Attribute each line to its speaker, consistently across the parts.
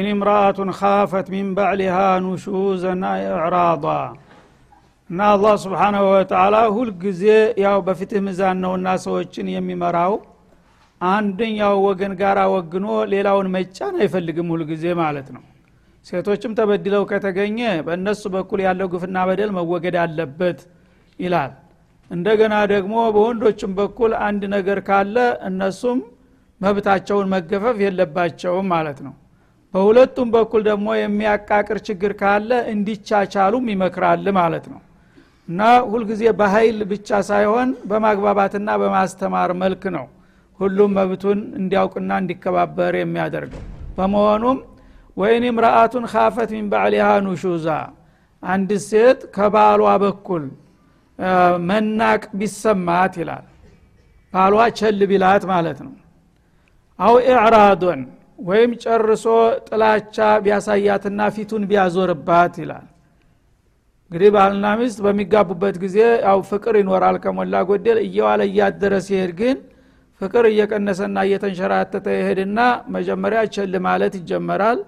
Speaker 1: ወኢን እምራአቱን ካፈት ሚን ባዕሊሃ ኑሹዘና ኢዕራዳ እና አላ ስብሓናሁ ወተላ ሁልጊዜ ያው በፍትህ ሚዛን ነውና ሰዎችን የሚመራው። አንደኛው ወገን ጋር ወግኖ ሌላውን መጫን አይፈልግም ሁልጊዜ ማለት ነው። ሴቶችም ተበድለው ከተገኘ በእነሱ በኩል ያለው ግፍና በደል መወገድ አለበት ይላል። እንደገና ደግሞ በወንዶችም በኩል አንድ ነገር ካለ እነሱም መብታቸውን መገፈፍ የለባቸውም ማለት ነው። በሁለቱም በኩል ደግሞ የሚያቃቅር ችግር ካለ እንዲቻቻሉም ይመክራል ማለት ነው። እና ሁልጊዜ በኃይል ብቻ ሳይሆን በማግባባትና በማስተማር መልክ ነው ሁሉም መብቱን እንዲያውቅና እንዲከባበር የሚያደርገው። በመሆኑም ወይን ምርአቱን ካፈት ሚን ባዕሊሃ ኑሹዛ አንድ ሴት ከባሏ በኩል መናቅ ቢሰማት ይላል። ባሏ ቸል ቢላት ማለት ነው። አው ኢዕራዶን ወይም ጨርሶ ጥላቻ ቢያሳያትና ፊቱን ቢያዞርባት ይላል። እንግዲህ ባልና ሚስት በሚጋቡበት ጊዜ ያው ፍቅር ይኖራል ከሞላ ጎደል እየዋለ እያደረ ሲሄድ ግን ፍቅር እየቀነሰና እየተንሸራተተ ይሄድና መጀመሪያ ቸል ማለት ይጀመራል።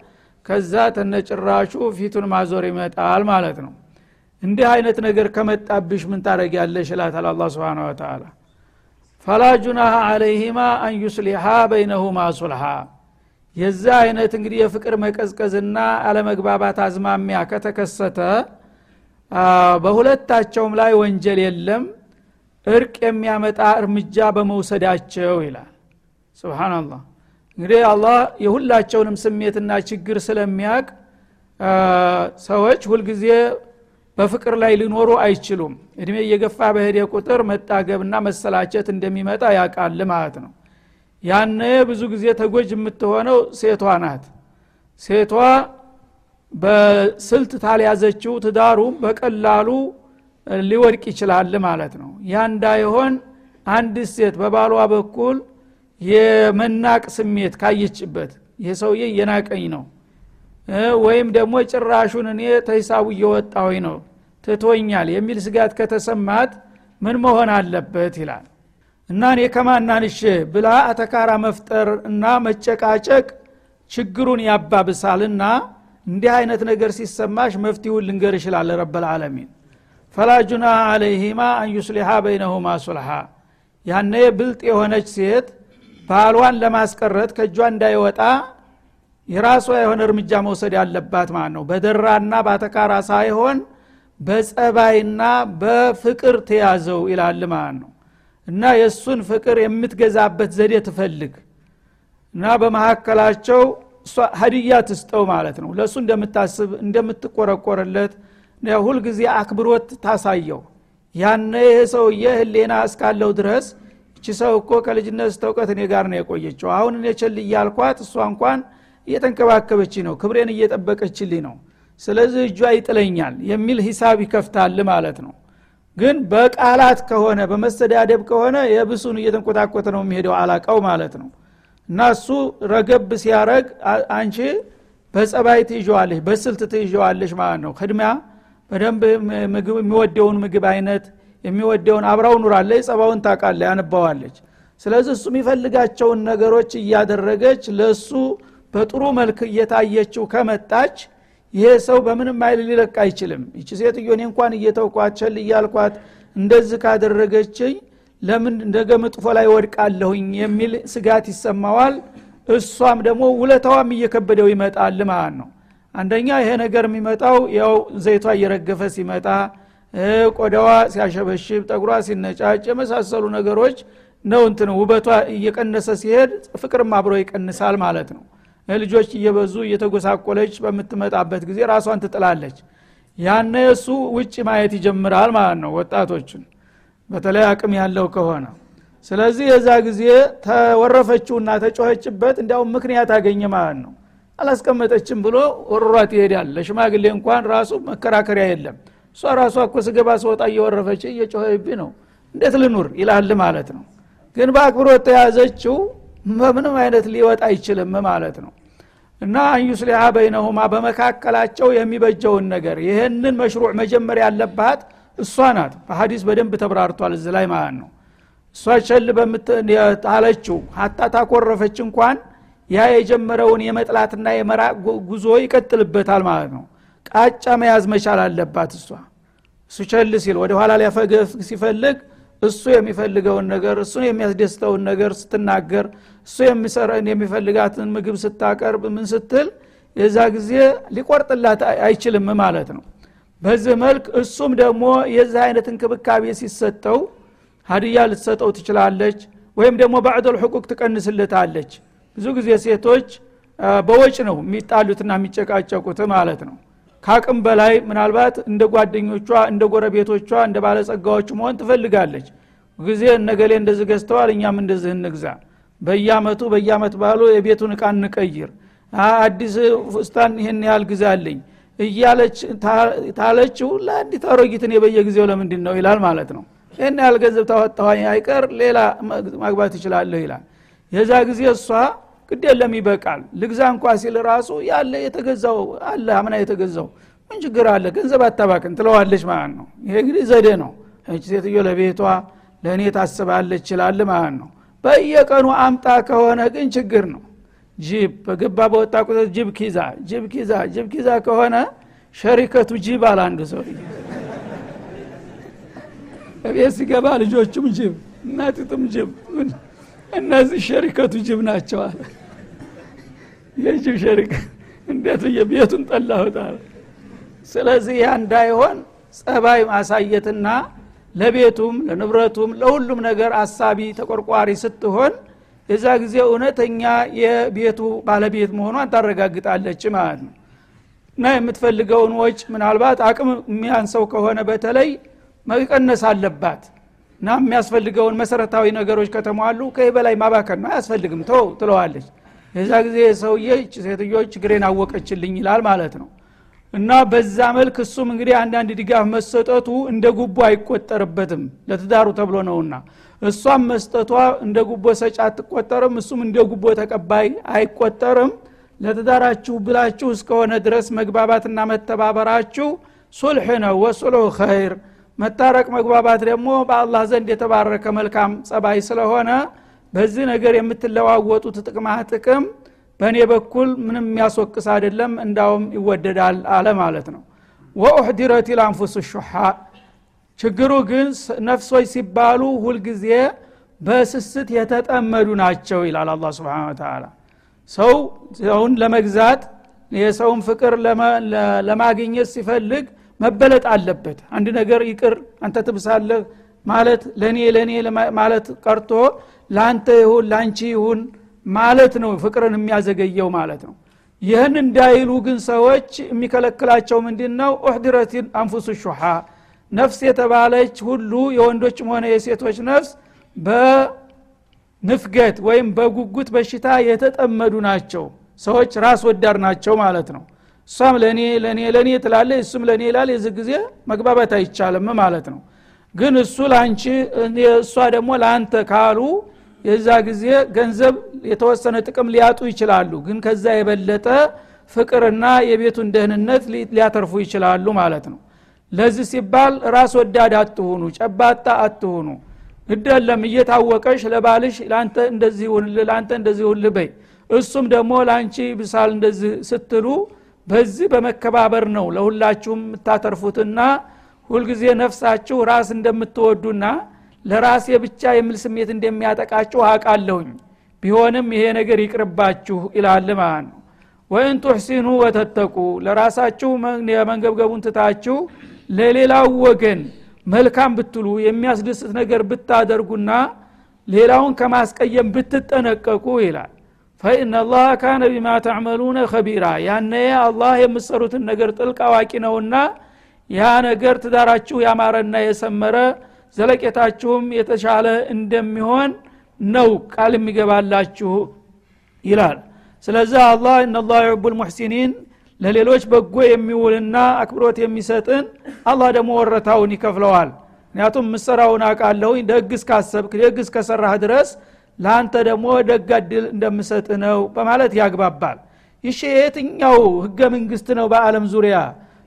Speaker 1: ከዛ ተነጭራሹ ፊቱን ማዞር ይመጣል ማለት ነው። እንዲህ አይነት ነገር ከመጣብሽ ምን ታደረጊያለሽ ይላታል አላ ስብን ወተላ ፈላ ጁናሃ አለይህማ አን ዩስሊሓ በይነሁማ ሱልሃ የዛ አይነት እንግዲህ የፍቅር መቀዝቀዝና አለመግባባት አዝማሚያ ከተከሰተ በሁለታቸውም ላይ ወንጀል የለም እርቅ የሚያመጣ እርምጃ በመውሰዳቸው ይላል። ስብናላህ እንግዲህ አላህ የሁላቸውንም ስሜትና ችግር ስለሚያቅ ሰዎች ሁልጊዜ በፍቅር ላይ ሊኖሩ አይችሉም። እድሜ እየገፋ በሄደ ቁጥር መጣገብና መሰላቸት እንደሚመጣ ያቃል ማለት ነው ያነ ብዙ ጊዜ ተጎጅ የምትሆነው ሴቷ ናት። ሴቷ በስልት ታልያዘችው ትዳሩ በቀላሉ ሊወድቅ ይችላል ማለት ነው። ያ እንዳይሆን አንድ ሴት በባሏ በኩል የመናቅ ስሜት ካየችበት ይህ ሰውዬ እየናቀኝ ነው። ወይም ደግሞ ጭራሹን እኔ ተሂሳቡ እየወጣሁኝ ነው ትቶኛል የሚል ስጋት ከተሰማት ምን መሆን አለበት ይላል እና እኔ ከማናንሽ ብላ አተካራ መፍጠር እና መጨቃጨቅ ችግሩን ያባብሳልና እንዲህ አይነት ነገር ሲሰማሽ መፍትሁን ልንገር ይችላል ረበልዓለሚን ፈላ ጁና አለይሂማ አን ዩስሊሓ በይነሁማ ሱልሓ ያነ ብልጥ የሆነች ሴት ባሏን ለማስቀረት ከእጇ እንዳይወጣ የራሷ የሆነ እርምጃ መውሰድ ያለባት ማለት ነው። በደራና በአተካራ ሳይሆን በጸባይና በፍቅር ተያዘው ይላል ማለት ነው እና የእሱን ፍቅር የምትገዛበት ዘዴ ትፈልግ እና በመካከላቸው ሀዲያ ትስጠው ማለት ነው። ለእሱ እንደምታስብ እንደምትቆረቆርለት ሁልጊዜ አክብሮት ታሳየው። ያነ ይህ ሰውዬ ህሌና እስካለው ድረስ እቺ ሰው እኮ ከልጅነት ስተውቀት እኔ ጋር ነው የቆየችው። አሁን እኔ ቸል እያልኳት እሷ እንኳን እየተንከባከበች ነው ክብሬን እየጠበቀችልኝ ነው። ስለዚህ እጇ ይጥለኛል የሚል ሂሳብ ይከፍታል ማለት ነው ግን በቃላት ከሆነ በመሰዳደብ ከሆነ የብሱን እየተንቆጣቆተ ነው የሚሄደው አላቀው ማለት ነው። እና እሱ ረገብ ሲያረግ አንቺ በጸባይ ትይዋለሽ በስልት ትይዋለሽ ማለት ነው። ክድሚያ በደንብ የሚወደውን ምግብ አይነት የሚወደውን አብራው ኑራለች ጸባውን ታቃለ ያንባዋለች ስለዚህ እሱ የሚፈልጋቸውን ነገሮች እያደረገች ለእሱ በጥሩ መልክ እየታየችው ከመጣች ይሄ ሰው በምንም ኃይል ሊለቅ አይችልም። ይቺ ሴትዮ እኔ እንኳን እየተውኳት ቸል እያልኳት እንደዚህ ካደረገችኝ ለምን እንደገ ምጥፎ ላይ ወድቃለሁኝ የሚል ስጋት ይሰማዋል። እሷም ደግሞ ውለታዋም እየከበደው ይመጣል ማለት ነው። አንደኛ ይሄ ነገር የሚመጣው ያው ዘይቷ እየረገፈ ሲመጣ ቆዳዋ ሲያሸበሽብ ጠጉሯ ሲነጫጭ የመሳሰሉ ነገሮች ነው እንትን ውበቷ እየቀነሰ ሲሄድ ፍቅርም አብሮ ይቀንሳል ማለት ነው ልጆች እየበዙ እየተጎሳቆለች በምትመጣበት ጊዜ ራሷን ትጥላለች። ያነ እሱ ውጭ ማየት ይጀምራል ማለት ነው ወጣቶችን በተለይ አቅም ያለው ከሆነ። ስለዚህ የዛ ጊዜ ተወረፈችውና ተጮኸችበት እንዲያውም ምክንያት አገኘ ማለት ነው። አላስቀመጠችም ብሎ ወሮሯት ይሄዳል። ለሽማግሌ እንኳን ራሱ መከራከሪያ የለም። እሷ ራሷ እኮ ስገባ ስወጣ እየወረፈች እየጮኸብኝ ነው። እንዴት ልኑር ይላል ማለት ነው። ግን በአክብሮት ተያዘችው በምንም አይነት ሊወጣ አይችልም ማለት ነው። እና አንዩስሊሃ በይነሁማ በመካከላቸው የሚበጀውን ነገር ይህንን መሽሩዕ መጀመር ያለባት እሷ ናት። በሀዲስ በደንብ ተብራርቷል እዚ ላይ ማለት ነው። እሷ ቸል ታለችው ሀታ ታኮረፈች እንኳን ያ የጀመረውን የመጥላትና የመራቅ ጉዞ ይቀጥልበታል ማለት ነው። ቃጫ መያዝ መቻል አለባት እሷ። እሱ ቸል ሲል ወደ ኋላ ሊያፈገፍ ሲፈልግ እሱ የሚፈልገውን ነገር እሱን የሚያስደስተውን ነገር ስትናገር እሱ የሚፈልጋትን ምግብ ስታቀርብ ምን ስትል የዛ ጊዜ ሊቆርጥላት አይችልም ማለት ነው። በዚህ መልክ እሱም ደግሞ የዚህ አይነት እንክብካቤ ሲሰጠው ሀዲያ ልትሰጠው ትችላለች ወይም ደግሞ ባዕደል ሕቁቅ ትቀንስልታለች ብዙ ጊዜ ሴቶች በወጭ ነው የሚጣሉትና የሚጨቃጨቁት ማለት ነው። ካቅም በላይ ምናልባት እንደ ጓደኞቿ እንደ ጎረቤቶቿ እንደ ባለጸጋዎቹ መሆን ትፈልጋለች። ጊዜ እነገሌ እንደዚህ ገዝተዋል እኛም እንደዚህ እንግዛ በየአመቱ በየአመት ባሉ የቤቱን እቃ እንቀይር። አዲስ ፉስታን ይህን ያህል ግዛልኝ እያለች ታለችው ለአንዲት አሮጊትን የበየጊዜው ለምንድን ነው ይላል ማለት ነው። ይህን ያህል ገንዘብ ታወጣኋኝ አይቀር ሌላ ማግባት ይችላለሁ ይላል። የዛ ጊዜ እሷ ግድ የለም ይበቃል ልግዛ እንኳ ሲል ራሱ ያለ የተገዛው አለ አምና የተገዛው ምን ችግር አለ ገንዘብ አታባክን ትለዋለች ማለት ነው። ይሄ እንግዲህ ዘዴ ነው። ሴትዮ ለቤቷ ለእኔ ታስባለች ይችላል ማለት ነው በየቀኑ አምጣ ከሆነ ግን ችግር ነው። ጂብ በገባ በወጣ ቁጥር ጅብ ኪዛ ጅብ ኪዛ ጅብ ኪዛ ከሆነ ሸሪከቱ ጂብ አለ አንዱ ሰው። ቤት ሲገባ ልጆቹም ጅብ እናቲቱም ጅብ እነዚህ ሸሪከቱ ጅብ ናቸዋል የጅብ ሸሪክ እንዴት ቤቱን ጠላሁታል ስለዚህ ያ እንዳይሆን ጸባይ ማሳየትና ለቤቱም ለንብረቱም ለሁሉም ነገር አሳቢ ተቆርቋሪ ስትሆን የዛ ጊዜ እውነተኛ የቤቱ ባለቤት መሆኗን ታረጋግጣለች ማለት ነው። እና የምትፈልገውን ወጭ ምናልባት አቅም የሚያንሰው ከሆነ በተለይ መቀነስ አለባት። እና የሚያስፈልገውን መሰረታዊ ነገሮች ከተሟሉ ከይ በላይ ማባከን ነው። አያስፈልግም። ተው ትለዋለች። የዛ ጊዜ ሰውዬ ሴትዮች ችግሬን አወቀችልኝ ይላል ማለት ነው እና በዛ መልክ እሱም እንግዲህ አንዳንድ ድጋፍ መሰጠቱ እንደ ጉቦ አይቆጠርበትም። ለትዳሩ ተብሎ ነውና እሷም መስጠቷ እንደ ጉቦ ሰጭ አትቆጠርም እሱም እንደ ጉቦ ተቀባይ አይቆጠርም። ለትዳራችሁ ብላችሁ እስከሆነ ድረስ መግባባትና መተባበራችሁ ሱልሕ ነው ወሱልሑ ኸይር። መታረቅ መግባባት ደግሞ በአላህ ዘንድ የተባረከ መልካም ጸባይ ስለሆነ በዚህ ነገር የምትለዋወጡት ጥቅማ ጥቅም በእኔ በኩል ምንም የሚያስወቅስ አይደለም እንዳውም ይወደዳል አለ ማለት ነው። ወኡሕዲረት ልአንፉስ ሹሓ። ችግሩ ግን ነፍሶች ሲባሉ ሁልጊዜ በስስት የተጠመዱ ናቸው ይላል አላ ስብን ተላ ሰው ሰውን ለመግዛት የሰውን ፍቅር ለማግኘት ሲፈልግ መበለጥ አለበት። አንድ ነገር ይቅር አንተ ትብሳለህ ማለት ለእኔ ለእኔ ማለት ቀርቶ ለአንተ ይሁን ለአንቺ ይሁን ማለት ነው ፍቅርን የሚያዘገየው ማለት ነው። ይህን እንዳይሉ ግን ሰዎች የሚከለክላቸው ምንድን ነው ኡሕድረት አንፉሱ ሹሓ ነፍስ የተባለች ሁሉ የወንዶችም ሆነ የሴቶች ነፍስ በንፍገት ወይም በጉጉት በሽታ የተጠመዱ ናቸው። ሰዎች ራስ ወዳድ ናቸው ማለት ነው። እሷም ለእኔ ለእኔ ለእኔ ትላለ እሱም ለእኔ ይላል። የዚህ ጊዜ መግባባት አይቻልም ማለት ነው። ግን እሱ ለአንቺ እሷ ደግሞ ለአንተ ካሉ የዛ ጊዜ ገንዘብ የተወሰነ ጥቅም ሊያጡ ይችላሉ። ግን ከዛ የበለጠ ፍቅርና የቤቱን ደህንነት ሊያተርፉ ይችላሉ ማለት ነው። ለዚህ ሲባል ራስ ወዳድ አትሁኑ ጨባጣ አትሁኑ። ግደለም እየታወቀሽ ለባልሽ ለአንተ እንደዚህ ለአንተ እንደዚህ ሁል በይ እሱም ደግሞ ለአንቺ ብሳል እንደዚህ ስትሉ በዚህ በመከባበር ነው ለሁላችሁም የምታተርፉትና ሁልጊዜ ነፍሳችሁ ራስ እንደምትወዱና ለራሴ ብቻ የሚል ስሜት እንደሚያጠቃችሁ አቃለሁኝ ቢሆንም ይሄ ነገር ይቅርባችሁ ይላል ማለት ነው ወይን ቱሕሲኑ ወተተቁ ለራሳችሁ የመንገብገቡን ትታችሁ ለሌላው ወገን መልካም ብትሉ የሚያስደስት ነገር ብታደርጉና ሌላውን ከማስቀየም ብትጠነቀቁ ይላል። ፈኢነ ላህ ካነ ቢማ ተዕመሉነ ከቢራ ያነ አላህ የምትሰሩትን ነገር ጥልቅ አዋቂ ነውና ያ ነገር ትዳራችሁ ያማረና የሰመረ ዘለቄታችሁም የተሻለ እንደሚሆን ነው ቃል የሚገባላችሁ ይላል። ስለዚህ አላህ እነላህ ዩሕቡ ልሙሕሲኒን ለሌሎች በጎ የሚውልና አክብሮት የሚሰጥን አላህ ደግሞ ወረታውን ይከፍለዋል። ምክንያቱም ምሰራውን አውቃለሁኝ ደግ እስካሰብክ ደግ እስከሰራህ ድረስ ለአንተ ደግሞ ደግ እድል እንደምሰጥ ነው በማለት ያግባባል። ይሽ የትኛው ህገ መንግስት ነው በአለም ዙሪያ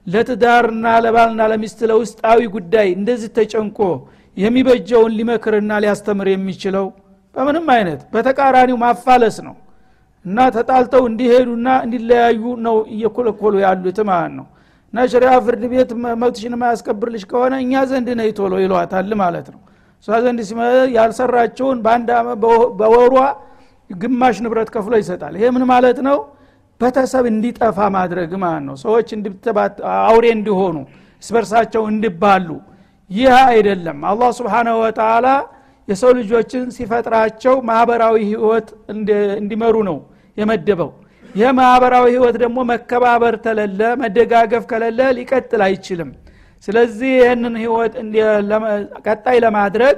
Speaker 1: ለትዳርና ለባልና ለሚስት ለውስጣዊ ጉዳይ እንደዚህ ተጨንቆ የሚበጀውን ሊመክርና ሊያስተምር የሚችለው በምንም አይነት በተቃራኒው ማፋለስ ነው። እና ተጣልተው እንዲሄዱና እንዲለያዩ ነው እየኮለኮሉ ያሉት ማለት ነው። እና ሸሪያ ፍርድ ቤት መብትሽን ማያስከብርልሽ ከሆነ እኛ ዘንድ ነይ ቶሎ ይለዋታል ማለት ነው። እሷ ዘንድ ያልሰራቸውን በወሯ ግማሽ ንብረት ከፍሎ ይሰጣል። ይሄ ምን ማለት ነው በተሰብ እንዲጠፋ ማድረግ ማለት ነው። ሰዎች አውሬ እንዲሆኑ እስበርሳቸው እንዲባሉ ይህ አይደለም። አላህ ስብሓናሁ ወተላ የሰው ልጆችን ሲፈጥራቸው ማህበራዊ ህይወት እንዲመሩ ነው የመደበው። ይህ ማህበራዊ ህይወት ደግሞ መከባበር ተለለ መደጋገፍ ከሌለ ሊቀጥል አይችልም። ስለዚህ ይህንን ህይወት ቀጣይ ለማድረግ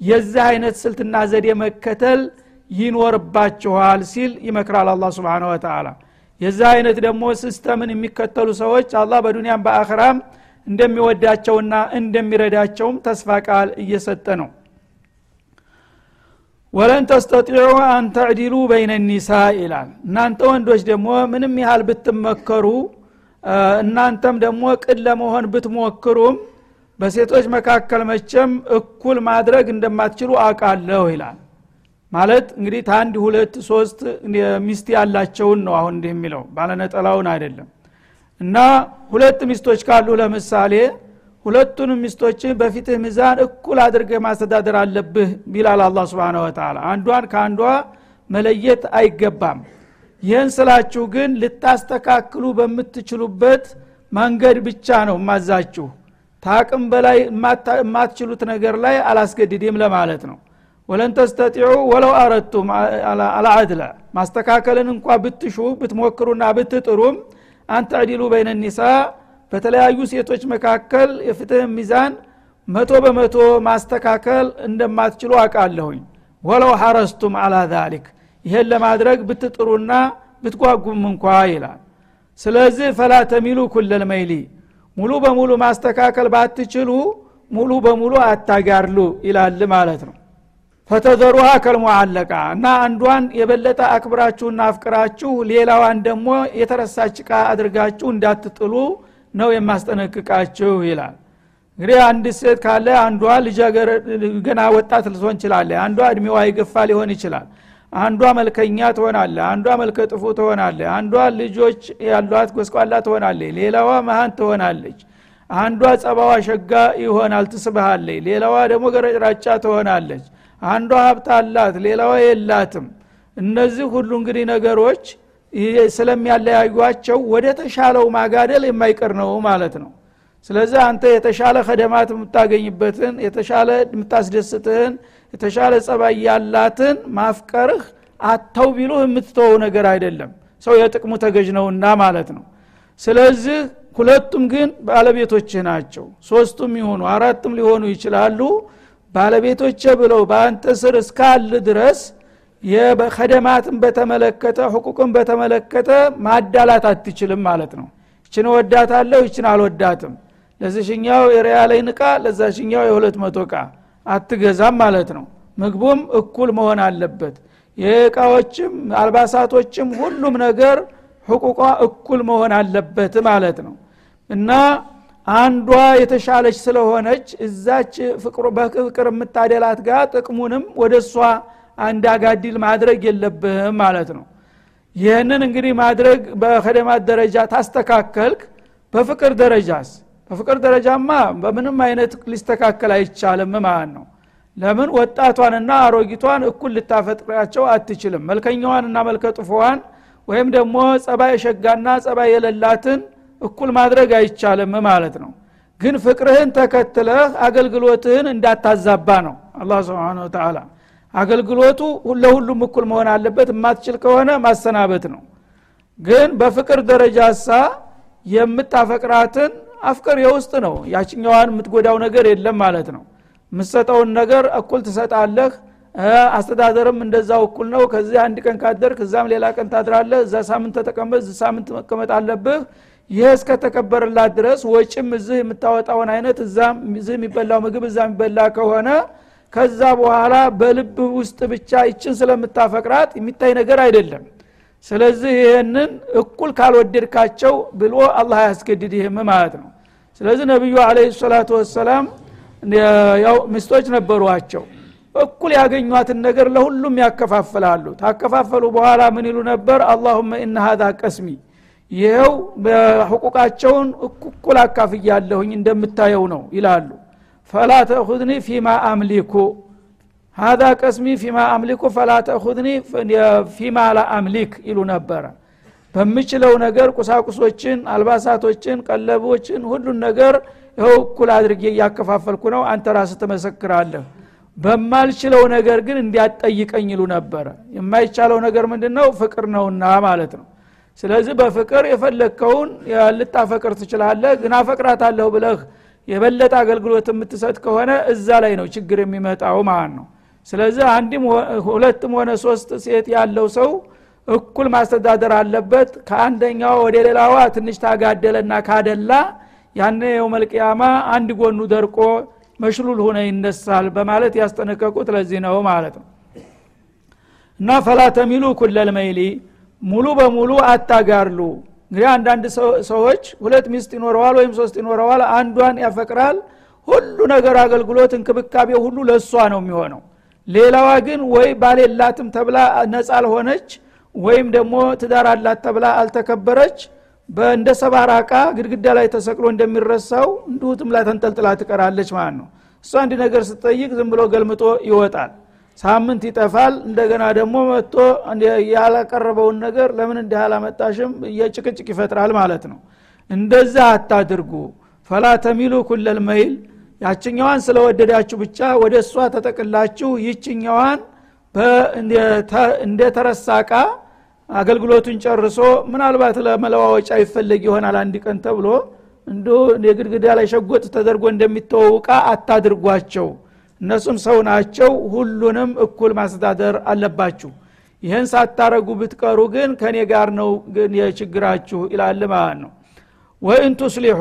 Speaker 1: የዚህ አይነት ስልትና ዘዴ መከተል ይኖርባችኋል ሲል ይመክራል አላ ስብን ወተላ የዚህ አይነት ደግሞ ሲስተምን የሚከተሉ ሰዎች አላህ በዱንያም በአኽራም እንደሚወዳቸውና እንደሚረዳቸውም ተስፋ ቃል እየሰጠ ነው። ወለን ተስተጢዑ አን በይነ ኒሳ ይላል። እናንተ ወንዶች ደግሞ ምንም ያህል ብትመከሩ እናንተም ደግሞ ቅን ለመሆን ብትሞክሩም በሴቶች መካከል መቼም እኩል ማድረግ እንደማትችሉ አውቃለሁ ይላል ማለት እንግዲህ ታንድ ሁለት ሶስት ሚስት ያላቸውን ነው አሁን እንዲህ የሚለው ባለነጠላውን አይደለም። እና ሁለት ሚስቶች ካሉ ለምሳሌ ሁለቱንም ሚስቶችን በፊትህ ሚዛን እኩል አድርገ ማስተዳደር አለብህ ቢላል አላ ስብን ወተላ አንዷን ከአንዷ መለየት አይገባም። ይህን ስላችሁ ግን ልታስተካክሉ በምትችሉበት መንገድ ብቻ ነው ማዛችሁ ታቅም በላይ የማትችሉት ነገር ላይ አላስገድድም ለማለት ነው ወለን ተስተጢዑ ወለው አረቱም አልአድለ ማስተካከልን እንኳ ብትሹ ብትሞክሩና ብትጥሩም አንተዕዲሉ በይነ ኒሳ በተለያዩ ሴቶች መካከል የፍትህ ሚዛን መቶ በመቶ ማስተካከል እንደማትችሉ አውቃለሁኝ። ወለው ሐረስቱም አላ ዛሊክ። ይሄን ለማድረግ ብትጥሩና ብትጓጉም እንኳ ይላል። ስለዚህ ፈላ ተሚሉ ኩለል መይሊ ሙሉ በሙሉ ማስተካከል ባትችሉ ሙሉ በሙሉ አታጋርሉ ይላል ማለት ነው ፈተዘሩሃ ከልሙዓለቃ እና አንዷን የበለጠ አክብራችሁና አፍቅራችሁ ሌላዋን ደግሞ የተረሳች ቃ አድርጋችሁ እንዳትጥሉ ነው የማስጠነቅቃችሁ ይላል። እንግዲህ አንድ ሴት ካለ አንዷ ገና ወጣት ልትሆን ይችላለ አንዷ እድሜዋ ይገፋ ሊሆን ይችላል። አንዷ መልከኛ ትሆናለ አንዷ መልከ ጥፉ ትሆናለ አንዷ ልጆች ያሏት ጎስቋላ ትሆናለ ሌላዋ መሀን ትሆናለች። አንዷ ጸባዋ ሸጋ ይሆናል ትስብሃለች። ሌላዋ ደግሞ ገረጭራጫ ትሆናለች አንዷ ሀብት አላት ሌላዋ የላትም። እነዚህ ሁሉ እንግዲህ ነገሮች ስለሚያለያዩቸው ወደ ተሻለው ማጋደል የማይቀር ነው ማለት ነው። ስለዚህ አንተ የተሻለ ከደማት የምታገኝበትን የተሻለ የምታስደስትህን የተሻለ ጸባይ ያላትን ማፍቀርህ አተው ቢሉህ የምትተወው ነገር አይደለም። ሰው የጥቅሙ ተገዥ ነውና ማለት ነው። ስለዚህ ሁለቱም ግን ባለቤቶችህ ናቸው። ሶስቱም ይሆኑ አራትም ሊሆኑ ይችላሉ ባለቤቶች ብለው በአንተ ስር እስካል ድረስ የከደማትን በተመለከተ ሕቁቅን በተመለከተ ማዳላት አትችልም ማለት ነው። ይችን ወዳታለሁ ይችን አልወዳትም። ለዚሽኛው የሪያለይን እቃ ለዛሽኛው የሁለት መቶ እቃ አትገዛም ማለት ነው። ምግቡም እኩል መሆን አለበት። የእቃዎችም አልባሳቶችም ሁሉም ነገር ሕቁቋ እኩል መሆን አለበት ማለት ነው። እና አንዷ የተሻለች ስለሆነች እዛች በፍቅር የምታደላት ጋር ጥቅሙንም ወደ እሷ አንዳጋዲል ማድረግ የለብህም ማለት ነው። ይህንን እንግዲህ ማድረግ በከደማት ደረጃ ታስተካከልክ። በፍቅር ደረጃስ? በፍቅር ደረጃማ በምንም አይነት ሊስተካከል አይቻልም ማለት ነው። ለምን? ወጣቷንና አሮጊቷን እኩል ልታፈጥራቸው አትችልም። መልከኛዋንና መልከጥፎዋን ወይም ደግሞ ጸባይ ሸጋና ጸባይ የሌላትን እኩል ማድረግ አይቻልም ማለት ነው። ግን ፍቅርህን ተከትለህ አገልግሎትህን እንዳታዛባ ነው አላህ ስብን ተላ አገልግሎቱ ለሁሉም እኩል መሆን አለበት የማትችል ከሆነ ማሰናበት ነው። ግን በፍቅር ደረጃ ሳ የምታፈቅራትን አፍቅር የውስጥ ነው። ያችኛዋን የምትጎዳው ነገር የለም ማለት ነው። የምትሰጠውን ነገር እኩል ትሰጣለህ። አስተዳደርም እንደዛው እኩል ነው። ከዚህ አንድ ቀን ካደርክ እዛም ሌላ ቀን ታድራለህ። እዛ ሳምንት ተጠቀመጥ ሳምንት መቀመጥ አለብህ ይህ እስከተከበረላት ድረስ ወጭም እዚህ የምታወጣውን አይነት እዚህ የሚበላው ምግብ እዛ የሚበላ ከሆነ ከዛ በኋላ በልብ ውስጥ ብቻ ይችን ስለምታፈቅራት የሚታይ ነገር አይደለም። ስለዚህ ይህንን እኩል ካልወደድካቸው ብሎ አላህ ያስገድድህም ማለት ነው። ስለዚህ ነቢዩ አለ ሰላቱ ወሰላም ያው ሚስቶች ነበሯቸው። እኩል ያገኟትን ነገር ለሁሉም ያከፋፍላሉ። ታከፋፈሉ በኋላ ምን ይሉ ነበር? አላሁመ ኢነ ሀዛ ቀስሚ ይኸው በሕቁቃቸውን እኩል አካፍያለሁኝ እንደምታየው ነው ይላሉ። ፈላ ተእኹዝኒ ፊማ አምሊኩ ሀዛ ቀስሚ ፊማ አምሊኩ ፈላ ተእኹዝኒ ፊማ ላ አምሊክ ይሉ ነበረ። በምችለው ነገር ቁሳቁሶችን አልባሳቶችን ቀለቦችን ሁሉን ነገር ይኸው እኩል አድርጌ እያከፋፈልኩ ነው አንተ ራስ ትመሰክራለህ። በማልችለው ነገር ግን እንዲያጠይቀኝ ይሉ ነበረ። የማይቻለው ነገር ምንድን ነው ፍቅር ነውና ማለት ነው ስለዚህ በፍቅር የፈለግከውን ልታፈቅር ትችላለህ። ግን አፈቅራታለሁ ብለህ የበለጠ አገልግሎት የምትሰጥ ከሆነ እዛ ላይ ነው ችግር የሚመጣው ማለት ነው። ስለዚህ አንድም ሁለትም ሆነ ሶስት ሴት ያለው ሰው እኩል ማስተዳደር አለበት። ከአንደኛው ወደ ሌላዋ ትንሽ ታጋደለና ካደላ ያነ የውመልቅያማ አንድ ጎኑ ደርቆ መሽሉል ሆነ ይነሳል በማለት ያስጠነቀቁት ለዚህ ነው ማለት ነው። እና ፈላ ተሚሉ ኩለልመይሊ ሙሉ በሙሉ አታጋርሉ። እንግዲህ አንዳንድ ሰዎች ሁለት ሚስት ይኖረዋል ወይም ሶስት ይኖረዋል አንዷን ያፈቅራል። ሁሉ ነገር አገልግሎት እንክብካቤ ሁሉ ለእሷ ነው የሚሆነው። ሌላዋ ግን ወይ ባሌላትም ተብላ ነጻ አልሆነች ወይም ደግሞ ትዳር አላት ተብላ አልተከበረች እንደ ሰባራ እቃ ግድግዳ ላይ ተሰቅሎ እንደሚረሳው እንዲሁትም ላይ ተንጠልጥላ ትቀራለች ማለት ነው። እሷ አንድ ነገር ስትጠይቅ ዝም ብሎ ገልምጦ ይወጣል ሳምንት ይጠፋል። እንደገና ደግሞ መጥቶ ያላቀረበውን ነገር ለምን እንዲህ አላመጣሽም? የጭቅጭቅ ይፈጥራል ማለት ነው። እንደዛ አታድርጉ። ፈላ ተሚሉ ኩለል መይል። ያችኛዋን ስለወደዳችሁ ብቻ ወደ እሷ ተጠቅላችሁ ይችኛዋን እንደ ተረሳ እቃ አገልግሎቱን ጨርሶ ምናልባት ለመለዋወጫ ይፈለግ ይሆናል አንድ ቀን ተብሎ። እንዲ የግድግዳ ላይ ሸጎጥ ተደርጎ እንደሚተወው አታድርጓቸው እነሱም ሰው ናቸው ሁሉንም እኩል ማስተዳደር አለባችሁ። ይህን ሳታረጉ ብትቀሩ ግን ከኔ ጋር ነው ግን የችግራችሁ ይላል ማለት ነው። ወይን ቱስሊሑ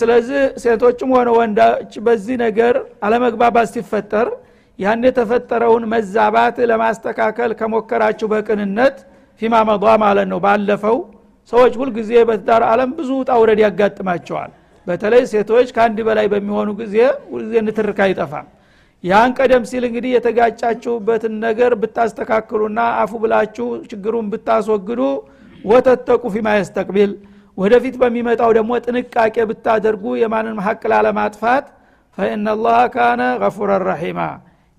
Speaker 1: ስለዚህ ሴቶችም ሆነ ወንዳች በዚህ ነገር አለመግባባት ሲፈጠር ያን የተፈጠረውን መዛባት ለማስተካከል ከሞከራችሁ በቅንነት ፊማ መዷ ማለት ነው። ባለፈው ሰዎች ሁልጊዜ በትዳር አለም ብዙ ውጣ ውረድ ያጋጥማቸዋል። በተለይ ሴቶች ከአንድ በላይ በሚሆኑ ጊዜ ሁልጊዜ ንትርክ አይጠፋም ያን ቀደም ሲል እንግዲህ የተጋጫችሁበትን ነገር ብታስተካክሉና አፉ ብላችሁ ችግሩን ብታስወግዱ ወተተቁ ፊማ የስተቅቢል። ወደፊት በሚመጣው ደግሞ ጥንቃቄ ብታደርጉ የማንን ሀቅ ላለማጥፋት? ፈኢናላህ ካነ ገፉረ ረሒማ።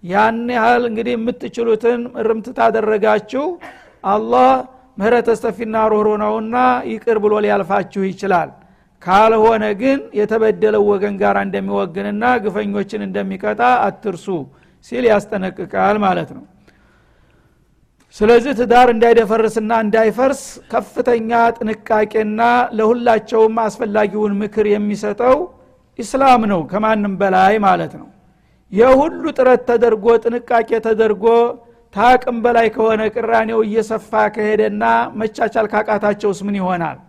Speaker 1: ያን ያህል እንግዲህ የምትችሉትን እርምት ታደረጋችሁ አላህ ምህረተ ሰፊና ሮሮ ነውና ይቅር ብሎ ሊያልፋችሁ ይችላል ካልሆነ ግን የተበደለው ወገን ጋር እንደሚወግንና ግፈኞችን እንደሚቀጣ አትርሱ ሲል ያስጠነቅቃል ማለት ነው። ስለዚህ ትዳር እንዳይደፈርስና እንዳይፈርስ ከፍተኛ ጥንቃቄና ለሁላቸውም አስፈላጊውን ምክር የሚሰጠው ኢስላም ነው ከማንም በላይ ማለት ነው። የሁሉ ጥረት ተደርጎ ጥንቃቄ ተደርጎ ታቅም በላይ ከሆነ ቅራኔው እየሰፋ ከሄደና መቻቻል ካቃታቸውስ ምን ይሆናል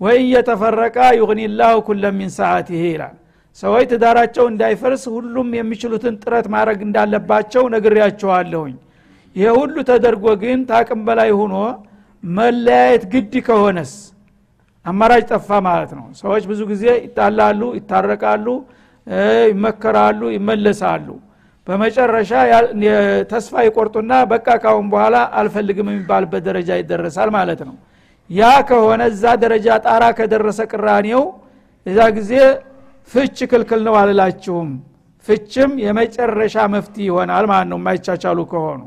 Speaker 1: ወይ እየተፈረቀ ዩግኒላሁ ኩለ ሚን ሰዓቲህ ይላል። ሰዎች ትዳራቸው እንዳይፈርስ ሁሉም የሚችሉትን ጥረት ማድረግ እንዳለባቸው ነግሬያቸዋለሁኝ። ይሄ ሁሉ ተደርጎ ግን ታቅም በላይ ሆኖ መለያየት ግድ ከሆነስ? አማራጭ ጠፋ ማለት ነው። ሰዎች ብዙ ጊዜ ይጣላሉ ይታረቃሉ ይመከራሉ ይመለሳሉ። በመጨረሻ ተስፋ ይቆርጡና በቃ ካሁን በኋላ አልፈልግም የሚባልበት ደረጃ ይደረሳል ማለት ነው ያ ከሆነ እዛ ደረጃ ጣራ ከደረሰ ቅራኔው እዛ ጊዜ ፍች ክልክል ነው አልላችሁም። ፍችም የመጨረሻ መፍትሄ ይሆናል ማለት ነው። የማይቻቻሉ ከሆኑ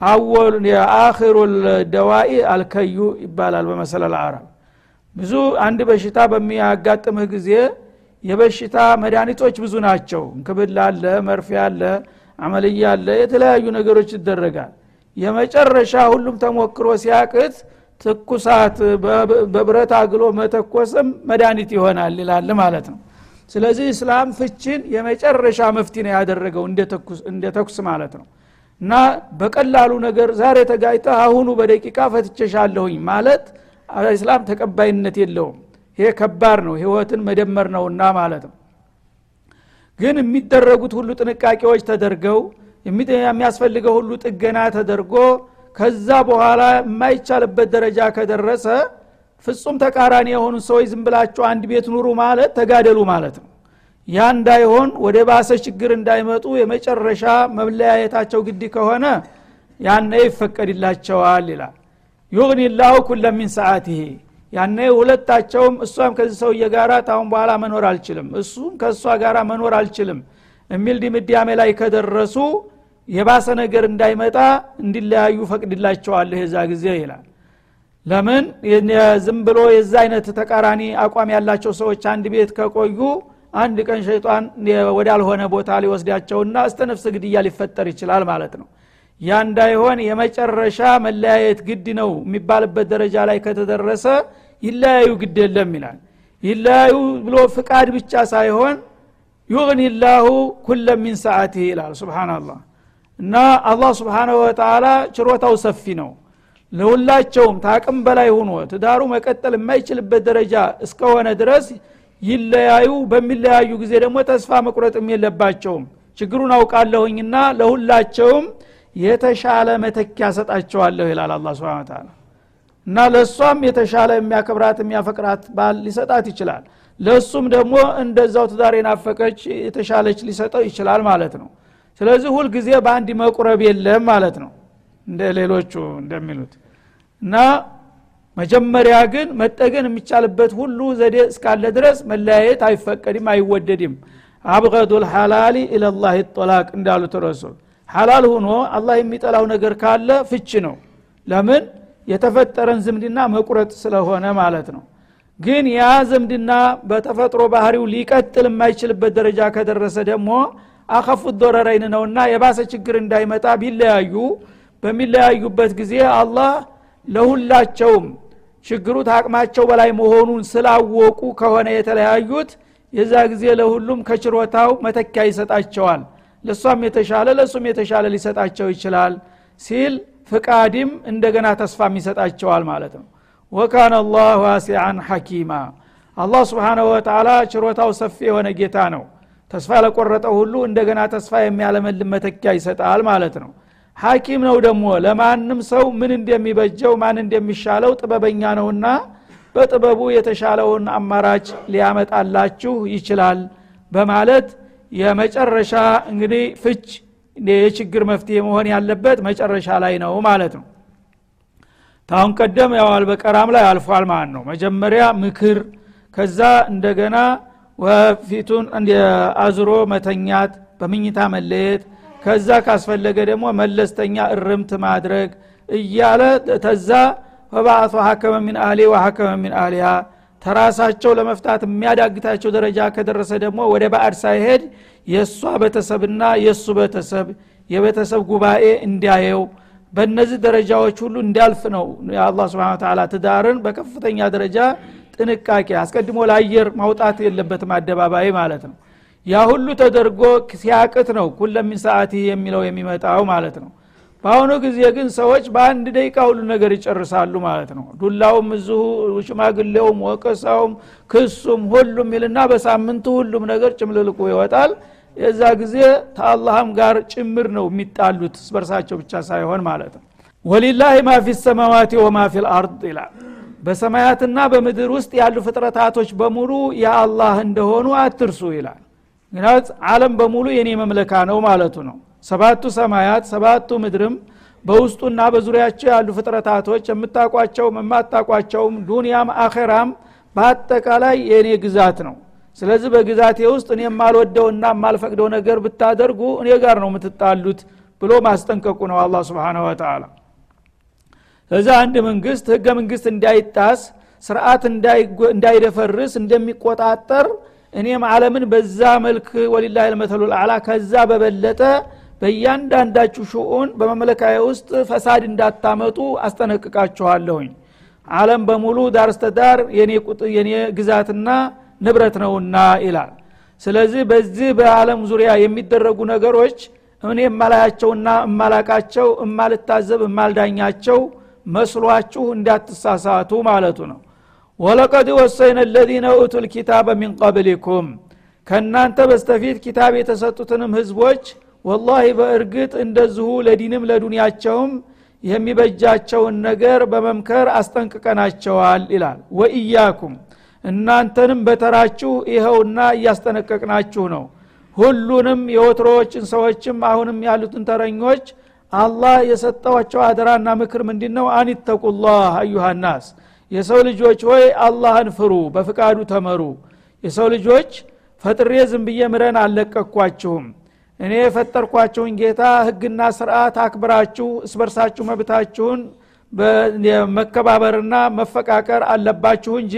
Speaker 1: አወል የአክሩ ደዋኢ አልከዩ ይባላል በመሰለል አረብ። ብዙ አንድ በሽታ በሚያጋጥምህ ጊዜ የበሽታ መድኃኒቶች ብዙ ናቸው። እንክብል አለ መርፌ አለ አመልያ አለ የተለያዩ ነገሮች ይደረጋል። የመጨረሻ ሁሉም ተሞክሮ ሲያቅት ትኩሳት በብረት አግሎ መተኮስም መድኃኒት ይሆናል ይላል ማለት ነው። ስለዚህ እስላም ፍችን የመጨረሻ መፍትሄ ነው ያደረገው እንደ ተኩስ ማለት ነው። እና በቀላሉ ነገር ዛሬ ተጋጭተ አሁኑ በደቂቃ ፈትቸሻለሁኝ ማለት እስላም ተቀባይነት የለውም። ይሄ ከባድ ነው ህይወትን መደመር ነውና ማለት ነው። ግን የሚደረጉት ሁሉ ጥንቃቄዎች ተደርገው የሚያስፈልገው ሁሉ ጥገና ተደርጎ ከዛ በኋላ የማይቻልበት ደረጃ ከደረሰ ፍጹም ተቃራኒ የሆኑ ሰዎች ዝም ብላችሁ አንድ ቤት ኑሩ ማለት ተጋደሉ ማለት ነው። ያ እንዳይሆን ወደ ባሰ ችግር እንዳይመጡ የመጨረሻ መለያየታቸው ግድ ከሆነ ያነ ይፈቀድላቸዋል ይላል። ዩግኒ ላሁ ኩለ ሚን ሰዓትህ ያነ ሁለታቸውም እሷም ከዚህ ሰውዬ ጋር ታሁን በኋላ መኖር አልችልም እሱም ከእሷ ጋር መኖር አልችልም የሚል ድምዳሜ ላይ ከደረሱ የባሰ ነገር እንዳይመጣ እንዲለያዩ ፈቅድላቸዋለህ የዛ ጊዜ ይላል። ለምን? ዝም ብሎ የዛ አይነት ተቃራኒ አቋም ያላቸው ሰዎች አንድ ቤት ከቆዩ አንድ ቀን ሸይጣን ወዳልሆነ ቦታ ሊወስዳቸውና እስተ ነፍስ ግድያ ሊፈጠር ይችላል ማለት ነው። ያ እንዳይሆን የመጨረሻ መለያየት ግድ ነው የሚባልበት ደረጃ ላይ ከተደረሰ ይለያዩ ግድ የለም ይላል። ይለያዩ ብሎ ፍቃድ ብቻ ሳይሆን ዩግኒ ኩለ ሚን ሰዓትህ ይላል። ስብናላህ እና አላህ ስብሓናሁ ወተላ ችሮታው ሰፊ ነው። ለሁላቸውም ታቅም በላይ ሆኖ ትዳሩ መቀጠል የማይችልበት ደረጃ እስከሆነ ድረስ ይለያዩ በሚለያዩ ጊዜ ደግሞ ተስፋ መቁረጥም የለባቸውም። ችግሩን አውቃለሁኝና ለሁላቸውም የተሻለ መተኪያ ሰጣቸዋለሁ ይላል አላ ስብን ታላ እና ለእሷም የተሻለ የሚያከብራት የሚያፈቅራት ባል ሊሰጣት ይችላል። ለእሱም ደግሞ እንደዛው ትዳር የናፈቀች የተሻለች ሊሰጠው ይችላል ማለት ነው ስለዚህ ሁልጊዜ በአንድ መቁረብ የለም ማለት ነው። እንደ ሌሎቹ እንደሚሉት እና መጀመሪያ ግን መጠገን የሚቻልበት ሁሉ ዘዴ እስካለ ድረስ መለያየት አይፈቀድም አይወደድም። አብገዱ ልሐላሊ ኢለላህ ጦላቅ እንዳሉት ረሱል ሐላል ሁኖ አላህ የሚጠላው ነገር ካለ ፍች ነው። ለምን? የተፈጠረን ዝምድና መቁረጥ ስለሆነ ማለት ነው። ግን ያ ዝምድና በተፈጥሮ ባህሪው ሊቀጥል የማይችልበት ደረጃ ከደረሰ ደግሞ አኸፉት ዶረረይን ነውና የባሰ ችግር እንዳይመጣ ቢለያዩ በሚለያዩበት ጊዜ አላህ ለሁላቸውም ችግሩ ታቅማቸው በላይ መሆኑን ስላወቁ ከሆነ የተለያዩት የዛ ጊዜ ለሁሉም ከችሮታው መተኪያ ይሰጣቸዋል። ለእሷም የተሻለ ለእሱም የተሻለ ሊሰጣቸው ይችላል ሲል ፍቃድም እንደገና ተስፋም ይሰጣቸዋል ማለት ነው። ወካነ አላህ ዋሲዓን ሐኪማ። አላህ ስብሓናሁ ወተላ ችሮታው ሰፊ የሆነ ጌታ ነው ተስፋ ለቆረጠው ሁሉ እንደገና ተስፋ የሚያለመልም መተኪያ ይሰጣል ማለት ነው። ሐኪም ነው ደግሞ ለማንም ሰው ምን እንደሚበጀው ማን እንደሚሻለው ጥበበኛ ነውና በጥበቡ የተሻለውን አማራጭ ሊያመጣላችሁ ይችላል በማለት የመጨረሻ እንግዲህ ፍች የችግር መፍትሄ መሆን ያለበት መጨረሻ ላይ ነው ማለት ነው። ታሁን ቀደም ያው አልበቀራም ላይ አልፏል ማለት ነው። መጀመሪያ ምክር ከዛ እንደገና ፊቱን አዝሮ መተኛት በምኝታ መለየት ከዛ ካስፈለገ ደግሞ መለስተኛ እርምት ማድረግ እያለ ተዛ ፈባአቱ ሀከመ ሚን አህሊ ወሀከመ ሚን አህሊያ ተራሳቸው ለመፍታት የሚያዳግታቸው ደረጃ ከደረሰ ደግሞ ወደ ባዕድ ሳይሄድ የእሷ ቤተሰብና የእሱ ቤተሰብ የቤተሰብ ጉባኤ እንዲያየው። በእነዚህ ደረጃዎች ሁሉ እንዲያልፍ ነው የአላ ስብን ትዳርን በከፍተኛ ደረጃ ጥንቃቄ አስቀድሞ ለአየር ማውጣት የለበትም አደባባይ ማለት ነው። ያ ሁሉ ተደርጎ ሲያቅት ነው ኩለሚን ሰዓት የሚለው የሚመጣው ማለት ነው። በአሁኑ ጊዜ ግን ሰዎች በአንድ ደቂቃ ሁሉ ነገር ይጨርሳሉ ማለት ነው። ዱላውም እዚሁ ሽማግሌውም ወቀሳውም ክሱም ሁሉም ይልና በሳምንቱ ሁሉም ነገር ጭምልልቁ ይወጣል። የዛ ጊዜ ተአላህም ጋር ጭምር ነው የሚጣሉት ስበርሳቸው ብቻ ሳይሆን ማለት ነው። ወሊላህ ማ ፊ ሰማዋት ወማ ፊ ልአርድ ይላል በሰማያትና በምድር ውስጥ ያሉ ፍጥረታቶች በሙሉ የአላህ እንደሆኑ አትርሱ ይላል። ምክንያት አለም በሙሉ የኔ መምለካ ነው ማለቱ ነው። ሰባቱ ሰማያት ሰባቱ ምድርም በውስጡና በዙሪያቸው ያሉ ፍጥረታቶች የምታቋቸውም የማታቋቸውም ዱንያም አኸራም በአጠቃላይ የእኔ ግዛት ነው። ስለዚህ በግዛቴ ውስጥ እኔ የማልወደውና የማልፈቅደው ነገር ብታደርጉ እኔ ጋር ነው የምትጣሉት ብሎ ማስጠንቀቁ ነው አላ ስብን ወተላ እዛ አንድ መንግስት ህገ መንግስት እንዳይጣስ ስርዓት እንዳይደፈርስ እንደሚቆጣጠር እኔም አለምን በዛ መልክ ወሊላ ልመተሉ ልአላ ከዛ በበለጠ በእያንዳንዳችሁ ሽኡን በመመለካየ ውስጥ ፈሳድ እንዳታመጡ አስጠነቅቃችኋለሁኝ። አለም በሙሉ ዳር እስተዳር የኔ ግዛትና ንብረት ነውና ይላል። ስለዚህ በዚህ በአለም ዙሪያ የሚደረጉ ነገሮች እኔ የማላያቸውና እማላቃቸው እማልታዘብ እማልዳኛቸው መስሏችሁ እንዳትሳሳቱ ማለቱ ነው። ወለቀድ ወሰይነ ለዚነ ኡቱ ልኪታበ ሚን ቀብሊኩም ከእናንተ በስተፊት ኪታብ የተሰጡትንም ህዝቦች ወላሂ በእርግጥ እንደዚሁ ለዲንም ለዱንያቸውም የሚበጃቸውን ነገር በመምከር አስጠንቅቀናቸዋል ይላል። ወኢያኩም እናንተንም በተራችሁ ይኸውና እያስጠነቀቅናችሁ ነው። ሁሉንም የወትሮዎችን ሰዎችም አሁንም ያሉትን ተረኞች አላህ የሰጠዋቸው አደራና ምክር ምንድ ነው አኒተቁላህ አዩሃናስ የሰው ልጆች ሆይ አላህን ፍሩ በፍቃዱ ተመሩ። የሰው ልጆች ፈጥሬ ዝም ብዬ ምረን አልለቀቅኳችሁም እኔ የፈጠርኳችሁን ጌታ ህግና ስርዓት አክብራችሁ እስበርሳችሁ መብታችሁን መከባበርና መፈቃቀር አለባችሁ እንጂ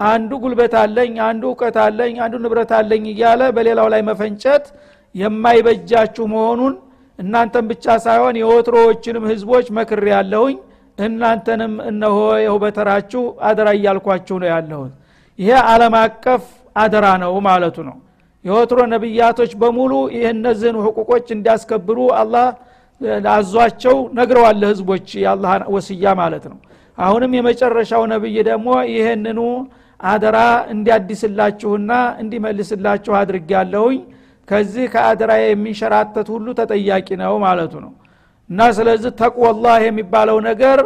Speaker 1: አንዱ ጉልበት አለኝ አንዱ እውቀት አለኝ አንዱ ንብረት አለኝ እያለ በሌላው ላይ መፈንጨት የማይበጃችሁ መሆኑን እናንተን ብቻ ሳይሆን የወትሮዎችንም ህዝቦች መክር ያለሁኝ እናንተንም እነሆ ይኸው በተራችሁ አደራ እያልኳችሁ ነው ያለሁት። ይሄ አለም አቀፍ አደራ ነው ማለቱ ነው። የወትሮ ነቢያቶች በሙሉ እነዚህን ህቁቆች እንዲያስከብሩ አላህ አዟቸው ነግረዋል ህዝቦች የአላህ ወስያ ማለት ነው። አሁንም የመጨረሻው ነብይ ደግሞ ይህንኑ አደራ እንዲያድስላችሁና እንዲመልስላችሁ አድርጊያለሁኝ ከዚህ ከአደራ የሚንሸራተት ሁሉ ተጠያቂ ነው ማለቱ ነው። እና ስለዚህ ተቅወላህ የሚባለው ነገር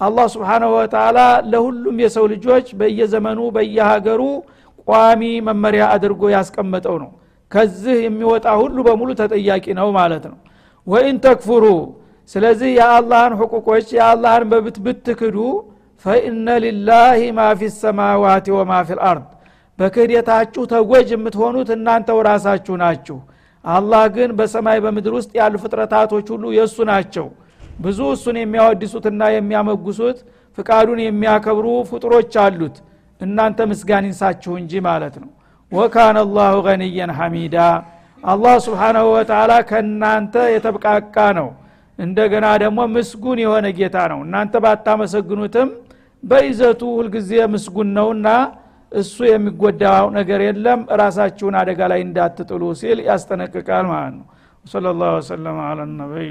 Speaker 1: አላህ ስብሓናሁ ወተላ ለሁሉም የሰው ልጆች በየዘመኑ በየሀገሩ ቋሚ መመሪያ አድርጎ ያስቀመጠው ነው። ከዚህ የሚወጣ ሁሉ በሙሉ ተጠያቂ ነው ማለት ነው። ወኢን ተክፍሩ ስለዚህ የአላህን ሕቁቆች የአላህን በብት ብትክዱ ፈኢነ ሊላህ ማ ፊ ሰማዋት ወማ ፊ ልአርድ በክህደታችሁ ተጎጅ የምትሆኑት እናንተው ራሳችሁ ናችሁ። አላህ ግን በሰማይ በምድር ውስጥ ያሉ ፍጥረታቶች ሁሉ የእሱ ናቸው። ብዙ እሱን የሚያወድሱትና የሚያመጉሱት ፍቃዱን የሚያከብሩ ፍጡሮች አሉት። እናንተ ምስጋን ይንሳችሁ እንጂ ማለት ነው። ወካነ አላሁ ገኒየን ሐሚዳ። አላህ ስብሓናሁ ወተላ ከእናንተ የተብቃቃ ነው። እንደገና ደግሞ ምስጉን የሆነ ጌታ ነው። እናንተ ባታመሰግኑትም በይዘቱ ሁልጊዜ ምስጉን ነውና እሱ የሚጎዳው ነገር የለም ራሳችሁን አደጋ ላይ እንዳትጥሉ ሲል ያስጠነቅቃል ማለት ነው። ወሰለ ላሁ ወሰለም አላ ነቢይ